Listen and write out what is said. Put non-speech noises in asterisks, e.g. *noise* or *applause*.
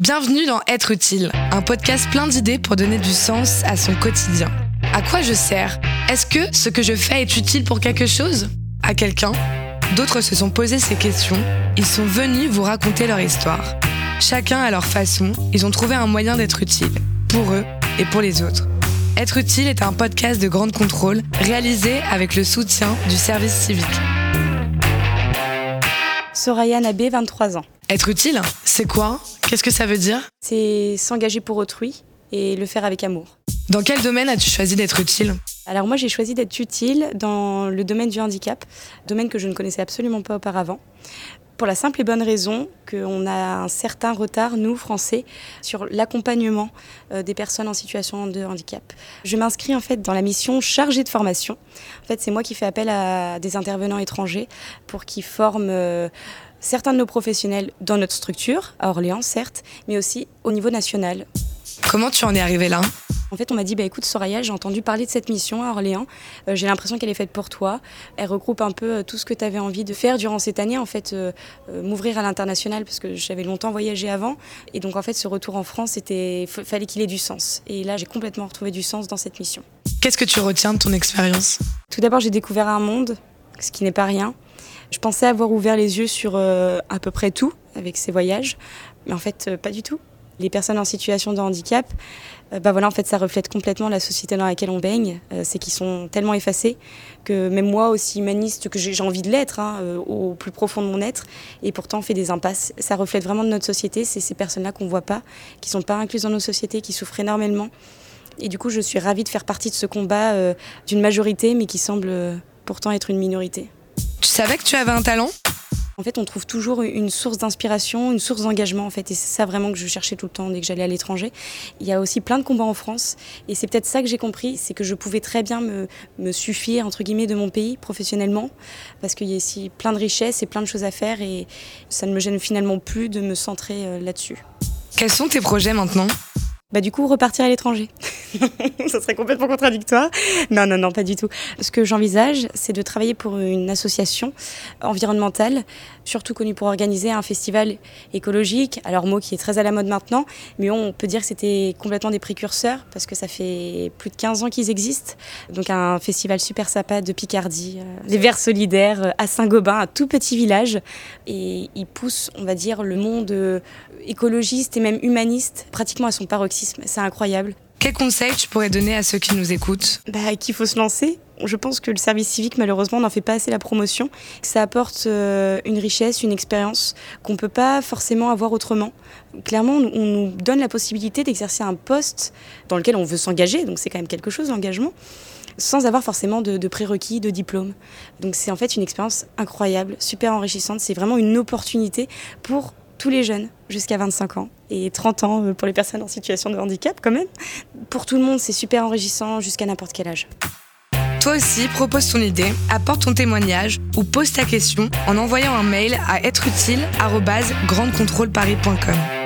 Bienvenue dans Être utile, un podcast plein d'idées pour donner du sens à son quotidien. À quoi je sers? Est-ce que ce que je fais est utile pour quelque chose? À quelqu'un? D'autres se sont posés ces questions. Ils sont venus vous raconter leur histoire. Chacun à leur façon, ils ont trouvé un moyen d'être utile, pour eux et pour les autres. Être utile est un podcast de grande contrôle réalisé avec le soutien du service civique. Soraya Nabé, 23 ans. Être utile, c'est quoi? Qu'est-ce que ça veut dire? C'est s'engager pour autrui et le faire avec amour. Dans quel domaine as-tu choisi d'être utile? Alors moi j'ai choisi d'être utile dans le domaine du handicap, domaine que je ne connaissais absolument pas auparavant. Pour la simple et bonne raison qu'on a un certain retard, nous, Français, sur l'accompagnement euh, des personnes en situation de handicap. Je m'inscris en fait dans la mission chargée de formation. En fait, c'est moi qui fais appel à des intervenants étrangers pour qu'ils forment euh, certains de nos professionnels dans notre structure, à Orléans certes, mais aussi au niveau national. Comment tu en es arrivé là? En fait, on m'a dit, bah, écoute, Soraya, j'ai entendu parler de cette mission à Orléans. Euh, j'ai l'impression qu'elle est faite pour toi. Elle regroupe un peu euh, tout ce que tu avais envie de faire durant cette année, en fait, euh, m'ouvrir à l'international, parce que j'avais longtemps voyagé avant. Et donc, en fait, ce retour en France, il fallait qu'il ait du sens. Et là, j'ai complètement retrouvé du sens dans cette mission. Qu'est-ce que tu retiens de ton expérience? Tout d'abord, j'ai découvert un monde, ce qui n'est pas rien. Je pensais avoir ouvert les yeux sur à peu près tout avec ces voyages, mais en fait, pas du tout les personnes en situation de handicap, euh, bah voilà, en fait, ça reflète complètement la société dans laquelle on baigne. Euh, c'est qu'ils sont tellement effacés que même moi, aussi humaniste que j'ai envie de l'être, hein, euh, au plus profond de mon être, et pourtant on fait des impasses. Ça reflète vraiment notre société. C'est ces personnes-là qu'on voit pas, qui sont pas incluses dans nos sociétés, qui souffrent énormément. Et du coup, je suis ravie de faire partie de ce combat d'une majorité, mais qui semble pourtant être une minorité. Tu savais que tu avais un talent? En fait, on trouve toujours une source d'inspiration, une source d'engagement, en fait. Et c'est ça vraiment que je cherchais tout le temps dès que j'allais à l'étranger. Il y a aussi plein de combats en France. Et c'est peut-être ça que j'ai compris, c'est que je pouvais très bien me, suffire, entre guillemets, de mon pays professionnellement. Parce qu'il y a ici plein de richesses et plein de choses à faire. Et ça ne me gêne finalement plus de me centrer euh, là-dessus. Quels sont tes projets maintenant? Bah du coup repartir à l'étranger. *laughs* ça serait complètement contradictoire. Non, non, non, pas du tout. Ce que j'envisage, c'est de travailler pour une association environnementale, surtout connue pour organiser un festival écologique. Alors mot qui est très à la mode maintenant, mais on peut dire que c'était complètement des précurseurs parce que ça fait plus de 15 ans qu'ils existent. Donc un festival super sympa de Picardie, euh, les Verts solidaires euh, à Saint-Gobain, un tout petit village, et ils poussent, on va dire, le monde euh, écologiste et même humaniste pratiquement à son paroxysme c'est incroyable. Quel conseil tu pourrais donner à ceux qui nous écoutent? Bah, Qu'il faut se lancer. Je pense que le service civique, malheureusement, n'en fait pas assez la promotion. Ça apporte euh, une richesse, une expérience qu'on ne peut pas forcément avoir autrement. Clairement, on nous donne la possibilité d'exercer un poste dans lequel on veut s'engager, donc c'est quand même quelque chose, l'engagement, sans avoir forcément de, de prérequis, de diplôme. Donc c'est en fait une expérience incroyable, super enrichissante. C'est vraiment une opportunité pour tous les jeunes jusqu'à 25 ans et 30 ans euh, pour les personnes en situation de handicap quand même. Pour tout le monde, c'est super enrichissant jusqu'à n'importe quel âge. Toi aussi, propose ton idée, apporte ton témoignage ou pose ta question en envoyant un mail à êtreutile@grandecontrôleparis.com.